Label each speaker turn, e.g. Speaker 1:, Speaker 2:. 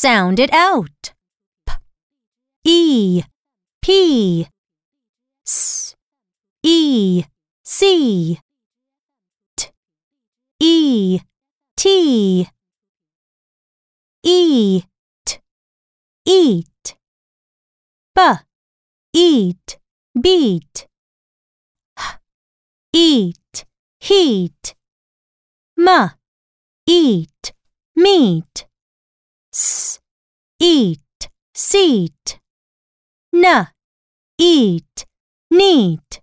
Speaker 1: Sound it out. P, E, P, S, E, C, T, E, T, Eat, eat. B, eat, beat. H, eat, heat. M, eat, meat. Eat, seat. N, eat, neat.